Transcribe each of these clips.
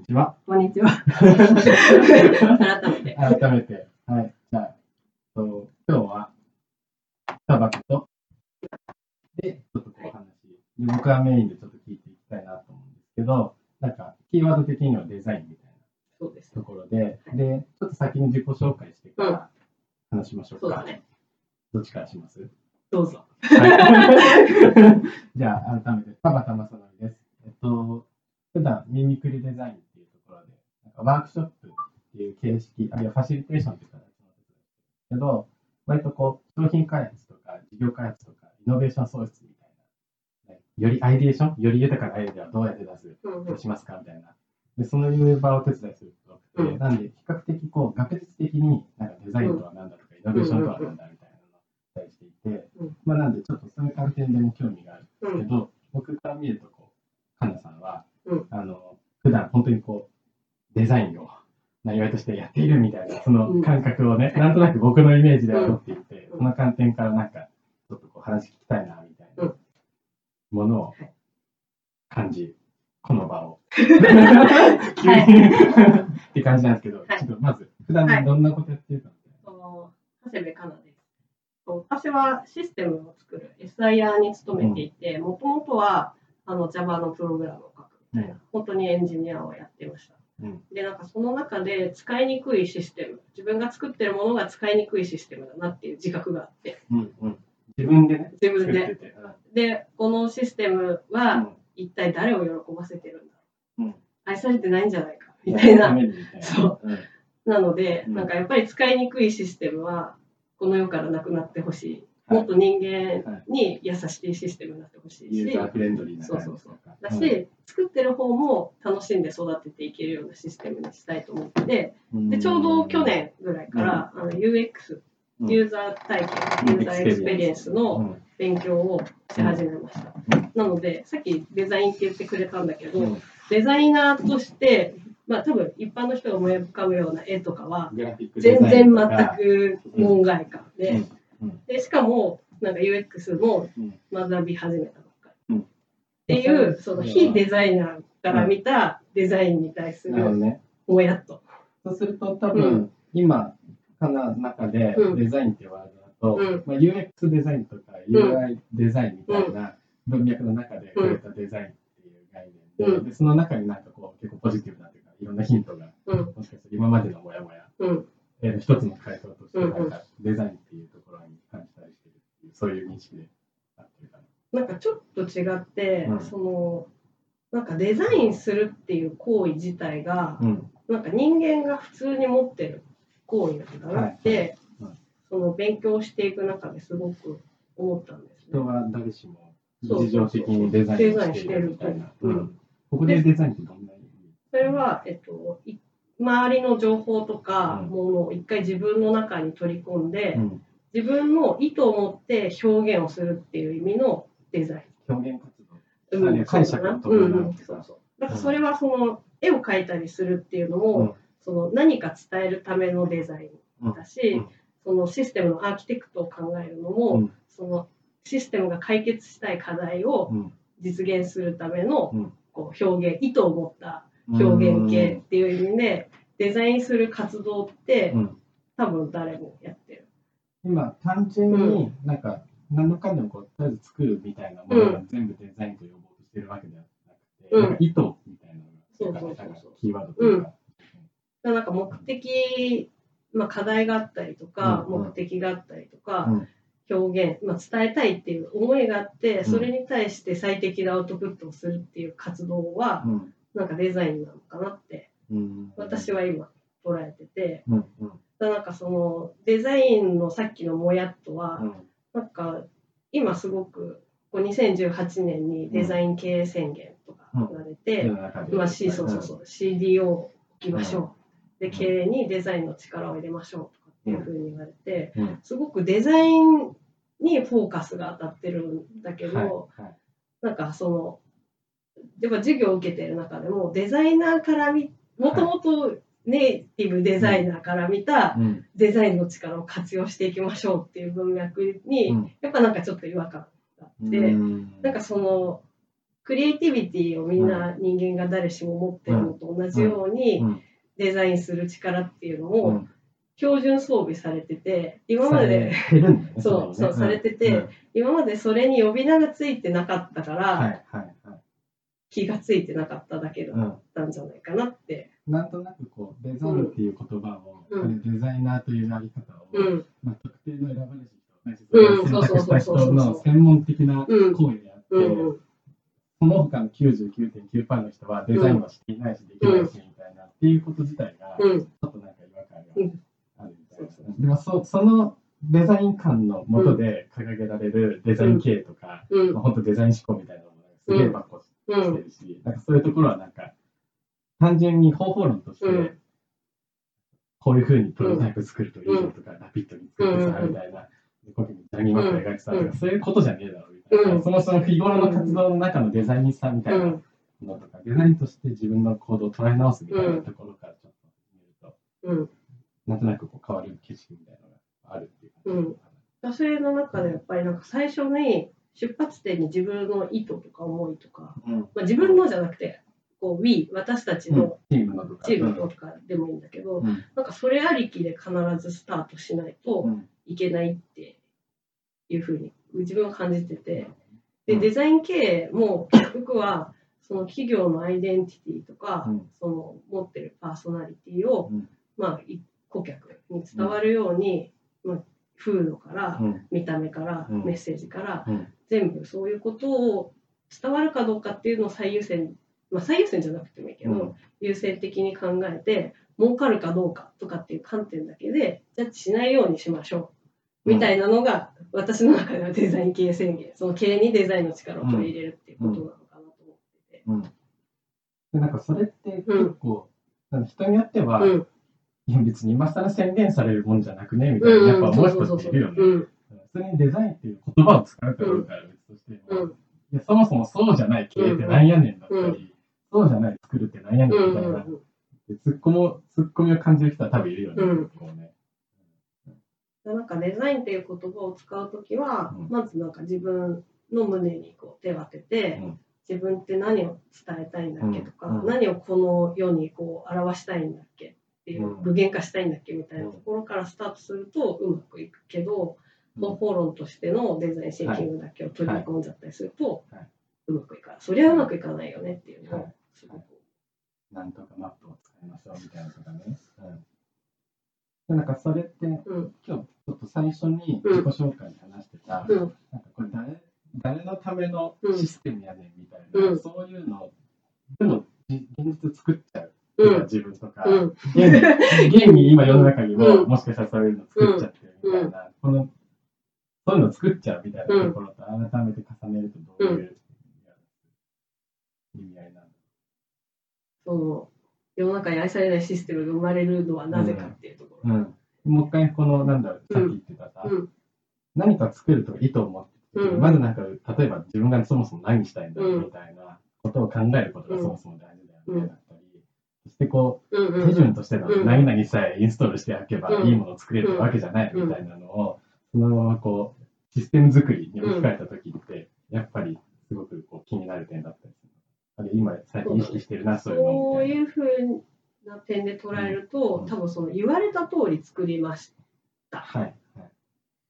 にちは。こんにちは。改めて。改めて。はい。じゃあ、と今日は、タバコと、で、ちょっとこう話で、僕はメインでちょっと聞いていきたいなと思うんですけど、なんか、キーワード的にはデザインみたい。なところで、で、ちょっと先に自己紹介してから話しましょうか。そうだね。どっちからします？どうぞ。はい、じゃあ、改めて、田畑正則です。えっと、普段ミミクリデザインワークショップっていう形式、あるいはファシリテーションっていう形のけど、割とこう、商品開発とか、事業開発とか、イノベーション創出みたいな、ねよりアイデーション、より豊かなアイデアをどうやって出す、うんどうしますかみたいな。で、そのいう場をお手伝いすることが多くて、うんなんで、比較的こう、学術的に、なんかデザインとは何だとか、イノベーションとは何だみたいなのをお伝えしていて、うんまあ、なんで、ちょっとそういう観点でも興味があるんうん。ですけど、僕から見るとこう、かなさんは、うんあの普段本当にこうデザインをなりわいとしてやっているみたいなその感覚をね、うんなんとなく僕のイメージでは持っていて、うん。その観点からなんかちょっとこう話聞きたいなみたいなうん。ものをはい。感じ、この場を。は 急に。って感じなんですけど、はい。ちょっとまず普段どんなことやってるかみたいその長谷部香奈です。私はシステムを作る SIR に勤めていて、もともとはあの Java のプログラムを書くみたいな、本当にエンジニアをやってました。うん。で、なんかその中で使いにくいシステム、自分が作ってるものが使いにくいシステムだなっていう自覚があって、な、うんうん、自分でね。自分で。で、このシステムうん。は一体誰を喜ばせてるんだろう、うん。愛されてないんじゃないか。みたいな。そう。うん。なので、うん。なんかやっぱり使いにくいシステムはこの世からなくなってほしい。はいもっと人間に優しいシステムになってほしいし、ユーザーフレンドリーなそうだし、作ってる方も楽しんで育てていけるようなシステムにしたいと思って、うん。でちょうど去年ぐらいから、あの UX、うん。ユーザー体験、ユーザーエクスペリエンスの勉強をし始めました。なので、さっきデザインって言ってくれたんだけど、うん。デザイナーとして、まあ多分一般の人が思い浮かぶような絵とかは、全然全く門外漢で、でしかもなんか UX もうん。学び始めたばっかり、うん。っていうその非デザイナーから見たデザインに対する。もやっと。そうすると多分、うん。今かな中でうん。デザインってワードだと、うん。まあ、UX デザインとか UI デザインみたいな文脈の中で触れたデザインっていう概念で,、うん。でその中になんかこう結構ポジティブなというかいろんなヒントがうん。もしかしたら今までのモヤモヤ、うんえー一つの回答としてうんなん。かデザインっていうところに感じたりしてるっていうそういう認識であってるかな。なんかちょっと違って、うん。そのなんかデザインするっていう行為自体が、うん。なんか人間が普通に持ってる行為なんだなって、はいはい。うん。その勉強していく中ですごく思ったんですね。人。は誰しも日常的にデザインをしているみたいな。ここでデザインってどんな意味？それは、えっと、い周りの情報とかうん。ものを一回自分の中に取り込んで、うん。自分の意図を持って表現をするっていう意味のデザイ表現活動。ン。あれ解釈をうん伴ううん。そうそう。だからそれはその絵を描いたりするっていうのも、うん。その何か伝えるためのデザインだし、うん。そのシステムのアーキテクトを考えるのも、うん。そのシステムが解決したい課題をうん。実現するためのうん。こう表現意図を持った表現系っていう意味でデザインする活動ってうん。多分誰もやってる。今単純になんか何らかでもこうとりあえず作るみたいなものが全部デザインと呼ぼうとしてるわけではなくて、うん。なんか意図みたいなのそうがそうそうそうキーワードというか、だからなんか目的、まあ、課題があったりとか、うん。うん目的があったりとか、うん。表現、まあ、伝えたいっていう思いがあって、うん。それに対して最適なアウトプットをするっていう活動は、うん。なんかデザインなのかなってうん私は今捉えてて、うんうん。なんかそのデザインのさっきのもやっとは、うん。なんか今すごくこう2018年にデザイン経営宣言とか言われて、世の中でまあ、C そうそうそう、CDO を置きましょう、で経営にデザインの力を入れましょうとかっていうふうに言われて、うん。すごくデザインにフォーカスが当たってるんだけど、はい。はい。なんかそのやっぱ授業を受けてる中でもデザイナーから見もともとネイティブデザイナーから見たうん。デザインの力を活用していきましょうっていう文脈に、うん。やっぱなんかちょっと違和感があって、うん。なんかそのクリエイティビティをみんな人間が誰しも持ってるのと同じようにうん。デザインする力っていうのうをん。標準装備されてて今までそうそうされててうん。今までそれに呼び名がついてなかったかはいら。気がついてなかっただけだうんったんじゃないかなって。なんとなくこうデザインっていう言葉を、うん。デザイナーというあり方を、うん。まあ、特定の選ばれし人、選択した人の専門的なうん行為であって、その他の99.9%の人はデザインはしていないし、できないしみたいな、っていうこと自体が、ちうん。ょっとなんか違和感がうんあるみたいな。でもそそのデザイン感のもとで掲げられるデザイン経営とか、うん。まあ、本当デザイン思考みたいなものがすげえばっこしうんてるし、なんかそういうところはなんか、単純に方法論として、うん。こういうふうにプロトタイプ作るといいよとか、ラピッドに作ってさ、うんみたいな、でこういうふうにジャニーマップ描さ、うん。とかそういうことじゃねえだろうみたいな、うん。そもそも日頃の活動の中のデザインさみたいなうんのとか、デザインとして自分の行動を捉え直すみたいなところからちょっと見ると、うん。なんとなくこう変わる景色みたいなのがあるっていう感じなのかそれの中でやっぱりなんか最初に出発点に自分の意図とか思いとか、まあ、自分のじゃなくてこう We 私たちのチームのとか。でもいいんだけど、うん。なんかそれありきで必ずスタートしないとうん。いけないっていうふうに自分は感じてて。でうん。デザイン経営も結局はその企業のアイデンティティとか、うん。その持ってるパーソナリティを、うん。まあ、い顧客に伝わるように、まあ、風土から、うん。見た目から、うん。メッセージから、うん。全部そういうことを伝わるかどうかっていうのを最優先、まあ、最優先じゃなくてもいいけど、うん。優先的に考えて儲かるかどうかとかっていう観点だけでジャッジしないようにしましょう。みたいなのが、私の中ではデザイン経営宣言。その経営にデザインの力を取り入れるっていうことなのかなと思ってて。うん。でなんかそれってうん。結構、なんか人によっては、うん。いや別に今更宣言されるもんじゃなくねみたいな、やっぱ思う人っているよね。うん。普通にデザインっていう言葉を使うかどうかは別としていやそもそもそうじゃない経営ってなんやねんだったり、うんそうじゃない作るってなんやねんうんみたいな、うんでツッコもツッコミを感じる人は多分いるよね。うん。こうねなんかデザインっていう言葉を使うときは、うん。まずなんか自分の胸にこう手を当てて、うん。自分って何を伝えたいんだっけとか、うん。何をこの世にこう表したいんだっけっていう、うん。具現化したいんだっけみたいなところからスタートするとうまくいくけど、方法論としてのデザインシンキングだけを取り込んじゃったりすると、はい。うまくいかない。そりゃうまくいかないよねっていうのをはいなんとかマップを使いましょうみたいなとかね。うん、でなんかそれって、うん。今日ちょっと最初に自己紹介で話してた、うん。なんかこれ誰誰のためのシステムやねんみたいな、うん。そういうのをでもじ現実作っちゃう、うん。自分とか、うん。現に今世の中にも、うん。もしかしたらそういうの作っちゃってるみたいな、このそういうの作っちゃうみたいなところと改めて重ねるとどういう意味合いなんだその世の中に愛されないシステムが生まれるのはなぜかっていうところ。うん、もう一回この、なんだろう、さっき言ってたさ、うん。何か作るとか意図を持ってて、うん。まずなんか、例えば自分がそもそも何したいんだろううんみたいなことを考えることがそもそも大事だようん。ね、だったり、そしてこう、うんうん。手順としてのうん。何々さえインストールしておけばうんいいものを作れるわけじゃないみたいなのを、そのままこう、システム作りに置き換えたときって、やっぱりすごくこう気になる点だったりする。今最近意識してるな、そういうのそういうふうな点で捉えると、うん。多分その言われた通り作りました。はい。はい。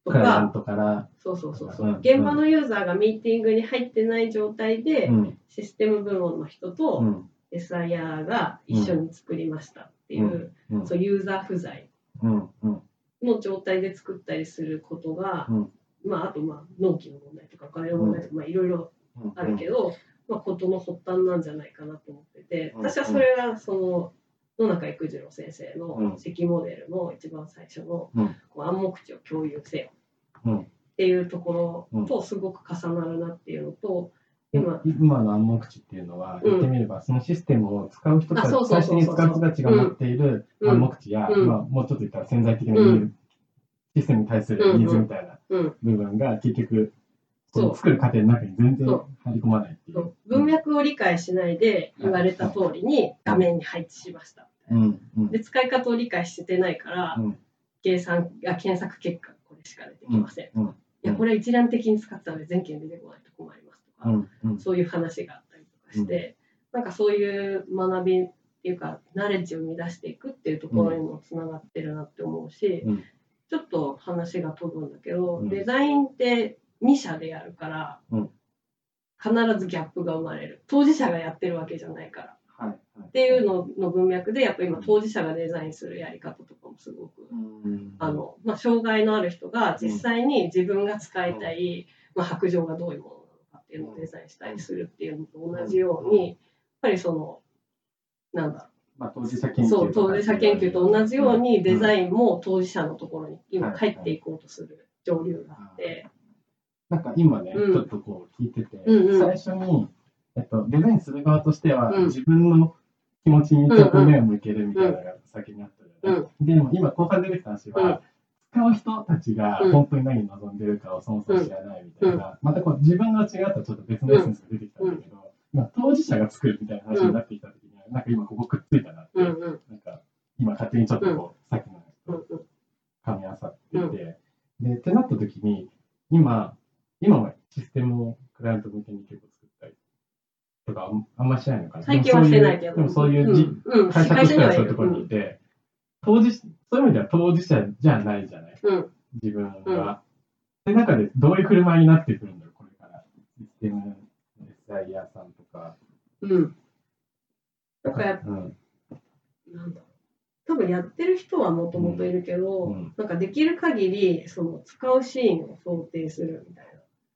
とか、トから、そうそうそうそう、うん現場のユーザーがミーティングに入ってない状態で、うん、システム部門の人うとん、SIR が一緒に作りましたっていう、うん、そうユーザー不在の状態で作ったりすることが、うん。まあ、あとまあ納期の問題とかお金の問題とか、まあ、いろいろうんあるけど、まあ、事の発端なんじゃないかなと思ってて、うん私はそれがその野中育次郎先生うん。の関モデルの一番最初の暗黙知を共有せよ。うん。っていうところとすごく重なるなっていうのと、今今今の暗黙知っていうのは、うん。言ってみれば、そのシステムを使う人たちあそう、そう最初に使う人たちが持っているうん。暗黙知や、うん。まあ、もうちょっと言ったら潜在的なシステムに対するニーズみたいなうん、部分が結局、こそう。の作る過程の中に全然入り込まないっていそう。う。文脈を理解しないで言われた通りに画面に配置しました。うんうん。で使い方を理解してないから、うん。計算が検索結果がこれしか出てきません。うんいやこれ一覧的に使ってたので全件出てこないと困りますとか、うんうん。そういう話があったかして、なんかそういう学びっていうかナレッジを生み出していくっていうところにもつながってるなって思うし、うん。ちょっと話が飛ぶんだけど、うん。デザインって2社でやるから、うん。必ずギャップが生まれる。当事者がやってるわけじゃないから。はいはい。っていうのの文脈でやっぱ今当事者がデザインするやり方とかもすごく、うん。あのまあ、障害のある人が実際に自分が使いたい、まあ、白状がどういうものなのかっていうのをデザインしたりするっていうのと同じようにやっぱりそのなんだまあ、当事者研究そう当事者研究と同じようにデザイン。インも当事者のところに今帰っていこうとする上流があって、なんか今ね、うん。ちょっとこう聞いてて、うんうん。最初に、えっと、デザインする側としては、うん。自分の気持ちにちょっと目を向けるみたいなのが先にあったよね。でも今後半出てきた話は、うん。使う人たちがうん本当に何を望んでるかをそもそも知らないみたいな、またこう自分が違ったちょっと別のエッセンスが出てきたんだけど、今当事者が作るみたいな話になってきた時には、なんか今ここくっついたなって、うんうん。なんか今勝手にちょっとこう、さっきのうんうん噛み合わさっていて、で、ってなった時に、今、今はシステムをクライアント向けに結構作ったりとかあん、あんましないのかな。最近はしてないけど。でもそういううんうん。会社としてはそういうるところにいて、当事そういう意味では当事者じゃないじゃない、うん。自分は。で、中でどういう振る舞いになってくるんだろう、これから。システム、SIR さんとか。うん。だからやっぱうん。なんだろう。多分やってる人はもともといるけど、うん。なんかできる限りその使うシーンを想定するみたい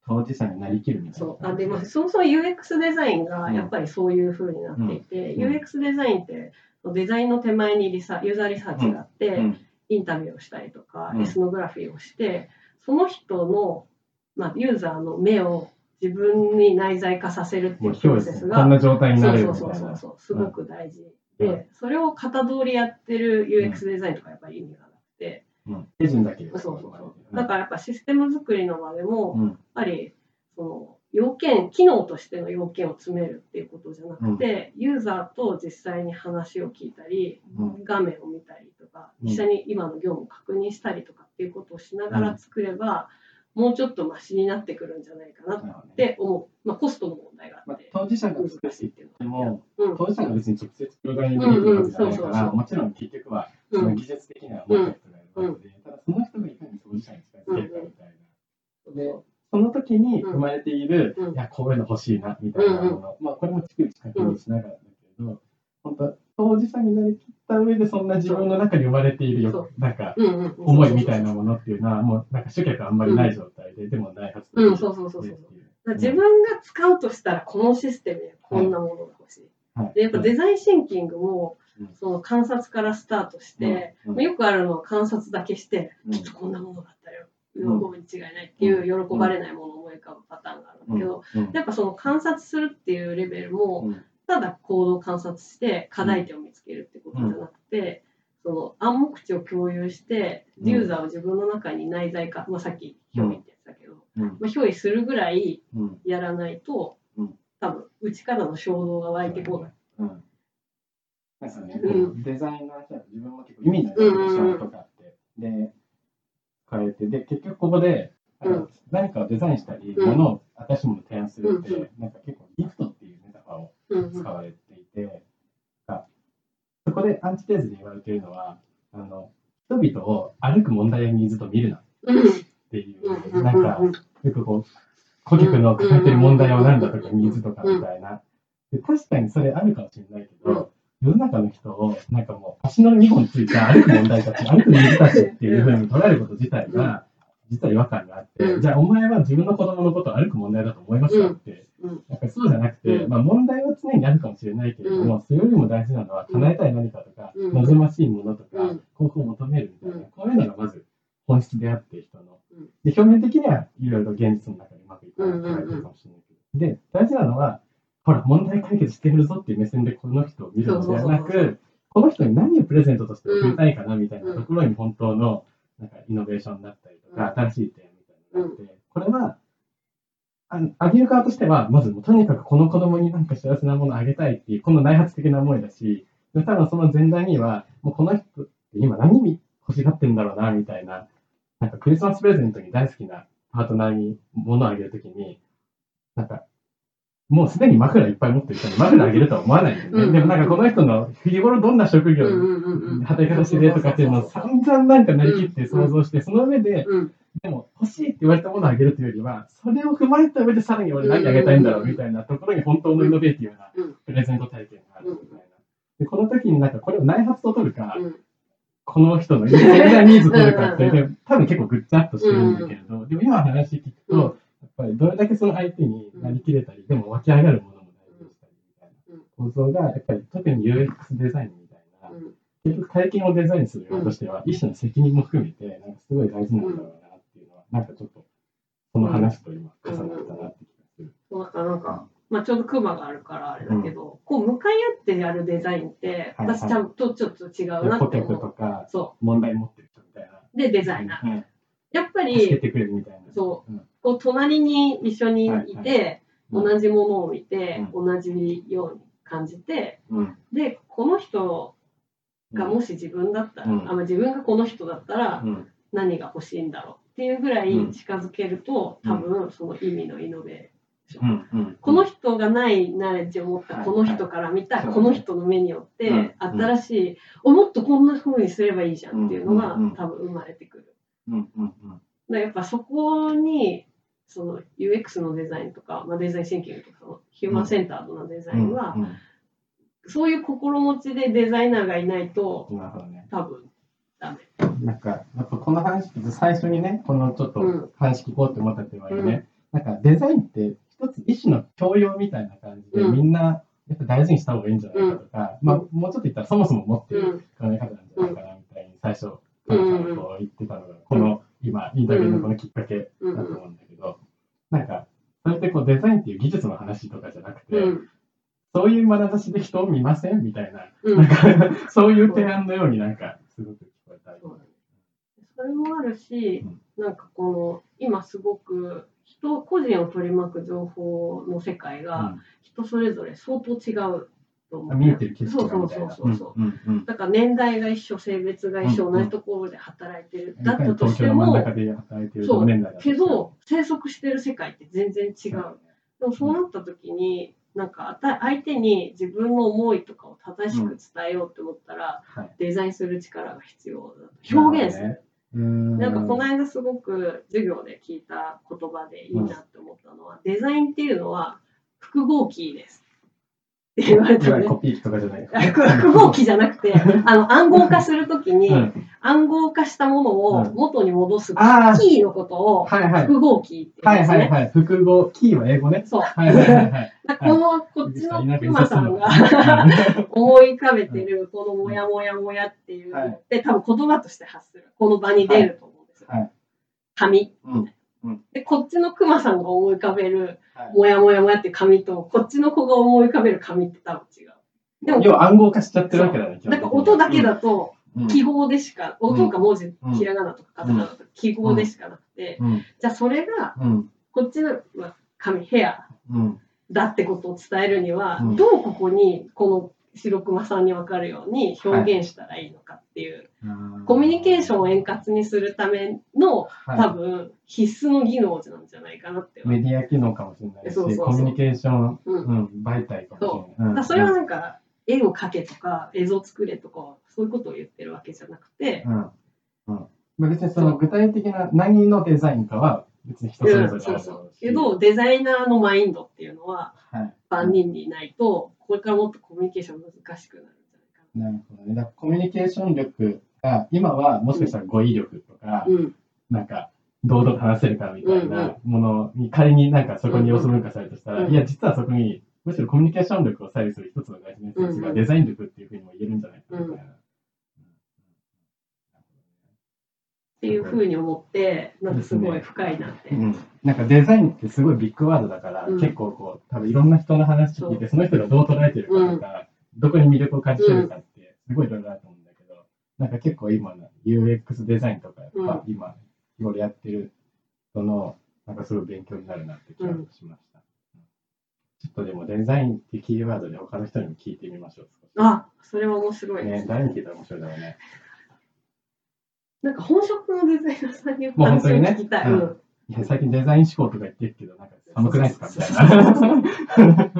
な。当事者になりきるみたいな。そう。あでまあそもそも UX デザインがやっぱりそういう風になっていて、うん。UX デザインってデザインの手前にリサユーザーリサーチがあって、うん。インタビューをしたりとか、うん。エスノグラフィーをしてその人の、まあ、ユーザーの目を自分に内在化させるっていもううプロセスがこんな状態になれるそうみたいうな。そそうそうすごく大事うん。で、それを型通りやってる UX デザインとかやっぱり意味がなくて、うん手順だけでそうそうそう。だからやっぱシステム作りの場でも、うん。やっぱりその要件機能としての要件を詰めるっていうことじゃなくて、ユーザーと実際に話を聞いたり、うん。画面を見たりとかうん。実際に今の業務を確認したりとかっていうことをしながら作れば、もうちょっとマシになってくるんじゃないかなって思う、まあ、コストの問題があまあって、当事者が作難しいっていうても、うん。当事者が別に直接プログラミングできるわけじゃないから、うんうんそうそうそう。もちろん結局はそうん。の技術的には持った人がいるわけで、ただその人がいかに当事者に近づけるかみたいな。で、その時に生まれている、うん。いや、こういうの欲しいな、みたいなもの、まあ、これも逐一確認しながらだけど、本当当事者になりきった上で、そんな自分の中に生まれているそよ、なんか、思いみたいなものっていうのは、もうなんか主客あんまりない状態で、でも内発う。んそうそうそうそう。っていう。自分が使うとしたらこのシステムでこんなものが欲しい。はい。でやっぱデザインシンキングもうんその観察からスタートして、よくあるのは観察だけして、うん。きっとこんなものだったよ。喜うんぶに違いないっていう喜ばれないものを思い浮かぶパターンがあるんだけど、うん。やっぱその観察するっていうレベルも、うん。ただ行動を観察して課題点を見つけるってことじゃなくて、その暗黙知を共有してうん。ユーザーを自分の中に内在化、まあ、さっき表意ってやつだけど、うん。まあ、表意するぐらいうん。やらないと、うん。多分内からの衝動が湧いてこない。うん。なんかね、うん。デザインの話だと自分も結構意味のあるデザインとかあって、で、変えて、で、結局ここで、うん。何かをデザインしたり、うん。ものを新しいものを提案するって、うん。うんなんか結構ギフトっていうメタファーをうん。うん。使われていて、がそこでアンチテーズで言われているのは、あの、人々を歩く問題やニーズと見るなっうん。ていう、うん。なんか、よくこう、顧客の抱えてる問題は何だとか、ニーズとかみたいな。で確かにそれあるかもしれないけど、世の中の人を、なんかもう、足の2本ついた歩く問題たち、歩くニーズたちっていうふうに捉えること自体が、実は違和感があって、うん。じゃあお前は自分の子供のことを歩く問題だと思いますかって、うん。なんかそうじゃなくて、うん。まあ問題は常にあるかもしれないけれども、それよりも大事なのは、叶えたい何かとか、うん。望ましいものとか、うん。幸福を求めるみたいな、うん。こういうのがまず本質であって、人の。うん。で、表面的にはいろいろ現実の中でうまくいかないとかもしれないけど、で、大事なのは、ほら、問題解決してるぞっていう目線でこの人を見るのではなく、この人に何をプレゼントとして送りたいかなみたいなところに本当のなんかイノベーションだったりとか、新しい提案みたいなのがあって、これは、ああげる側としては、まずもうとにかくこの子供になんか幸せなものをあげたいっていう、この内発的な思いだし、で多分その前段には、もうこの人って今何欲しがってんだろうな、みたいな、なんかクリスマスプレゼントに大好きなパートナーに物をあげるときに、なんか、もうすでに枕いっぱい持ってる人に枕あげるとは思わないんだよね。うん。でもなんかこの人の日頃どんな職業働き方してるとかっていうのを散々なんかなりきって想像して、その上で、うん。でも欲しいって言われたものをあげるというよりは、それを踏まえた上でさらに俺何あげたいんだろうみたいなところに本当のイノベーティブなうん。プレゼント体験があるみたいな。で、この時になんかこれを内発と取るか、うんこの人の潜在ニーズ取るかって、で多分結構ぐっちゃっとしてるんだけれど、でも今の話聞くと、ぱりどれだけその相手になりきれたり、でも湧き上がるものも大事にしたりみたいな構造が、やっぱり特に UX デザインみたいな、うん結局体験をデザインする側としては、一種の責任も含めて、なんかすごい大事なんだろうなっていうのは、なんかちょっと、その話と今、重なったなって気がする。そうだからなんか、まあ、ちょうどクマがあるからあれだけど、こう向かい合ってやるデザインってはいはい私ちゃんとちょっと違うなって思う。とか、そ問題持ってる人みたいな。うでデザイナー。うんやっぱ助けりてくれるみたいな。そううん。こう隣に一緒にいはいて、うん。同じものを見て、同じように感じてうん。でこの人がもし自分だったら、うん。あまあ自分がこの人だったらうん。何が欲しいんだろうっていうぐらい近づけると、うん。多分その意味のイノベーション。この人がないナレッジを持ったはい。この人から見たはい。この人の目によってうん新しいおもっとこんな風にすればいいじゃんっていうのが多分生まれてくる。うん。うん。だからやっぱそこにその UX のデザインとか、まあ、デザインシンキングとかそのヒューマンセンタードなデザインは、そういう心持ちでデザイナーがいないとなるほどね。多分ダメ。なんか、やっぱこの話最初にね、このちょっとうん話聞こうって思ったっていうのはね、なんかデザインって一つ一種の教養みたいな感じで、うん。みんなやっぱ大事にした方がいいんじゃないかとか、まあもうちょっと言ったらそもそも持ってるうん。考え方なんじゃないかなみたいに最初、カナさんがこう言ってたのが、この今、インタビューのこのきっかけだと思うんだけど、なんか、それってこうデザインっていう技術の話とかじゃなくて、うん。そういう眼差しで人を見ませんみたいな、うん。なんか そういう提案のようになんかすごく聞こえたり。それもあるし、なんかこの今すごく人個人を取り巻く情報の世界が人それぞれ相当違う見えてる景色そうがみたいな。そうそうそう。うんうんうんだから年代が一緒、性別が一緒、うん同じところで働いてる。だったとしても、中で働いてるそうけど、生息してる世界って全然違う。でもそうなった時に、なんかあた相手に自分の思いとかを正しく伝えようって思ったら、はいデザインする力が必要だと。表現する。うんなんかこの間すごく授業で聞いた言葉でいいなって思ったのは、デザインっていうのは複合キーです。って言われたのね。コピー機とかじゃない。あ複複合機じゃなくて、あの暗号化するときに、うん暗号化したものをうん元に戻すキーのことをはいはい。複合キーって言うんはいですね。はいはい。複合、キーは英語ね。そう。はいはいはい この、こっちのクマさんがうん思い浮かべてる、このモヤモヤモヤっていうのって、多分言葉として発する。この場に出ると思うんですよ。はい紙。で、こっちのクマさんが思い浮かべる、はい。モヤモヤモヤって紙と、こっちの子が思い浮かべる紙って多分違う。でも要は暗号化しちゃってるわけだね。基本だ的に。から音だけだと、うん。記号でしか、音か文字、うんひらがなとかカタカナとか記号でしかなくて、うん。じゃあそれが、うん。こっちのは紙、ヘアうん。だってことを伝えるには、うん。どうここにこの白熊さんに分かるように表現したらいいのかっていう、コミュニケーションを円滑にするための、はい。多分必須の技能なんじゃないかなって。メディア機能かもしれないし、そうコミュニケーション、うん。うん、媒体かもしれない。だからそれはなんか、絵を描けとか映像作れとかそういうことを言ってるわけじゃなくて、うん。うん。まあ別にその具体的な何のデザインかは別に人それぞれあるそうけどデザイナーのマインドっていうのははい。万人にいないとこれからもっとコミュニケーション難しくなるんじゃないかな。るほどね。だコミュニケーション力が今はもしかしたら語彙力とか、な。うん。なんか堂々と話せるかみたいなものに仮になんかそこに要素分化されるとしたら、うんうん。いや実はそこにむしろコミュニケーション力を左右する一つの大事なやつがうんうん。デザイン力っていうふうにも言えるんじゃないかみたいな。っていうふうに思ってなんかすごい深いなって。うん、なんかデザインってすごいビッグワードだから、うん結構こう多分いろんな人の話聞いてその人がどう捉えてるかとか、どこに魅力を感じてるかってすごいいろいろあると思うんだけど、なんか結構今の UX デザインとかやっぱ今日頃やってる人のなんかすごい勉強になるなって気がしました。ちょっとでもデザインってキーワードで他の人にも聞いてみましょう。あそれは面白いですね。ね、誰に聞いたら面白いだろうね。なんか本職のデザイナーさんに話を聞きたい。ねうん、いや最近デザイン思考とか言ってるけど、なんか寒くないですかみたいな。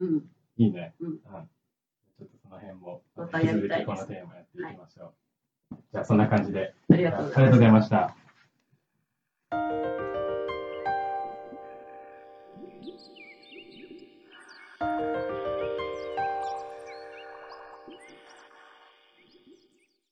うん、いいね、うん、ちょっとその辺も、またやりたいこのテーマやっていきましょう。はい、じゃあ、そんな感じで。ありがとうございました。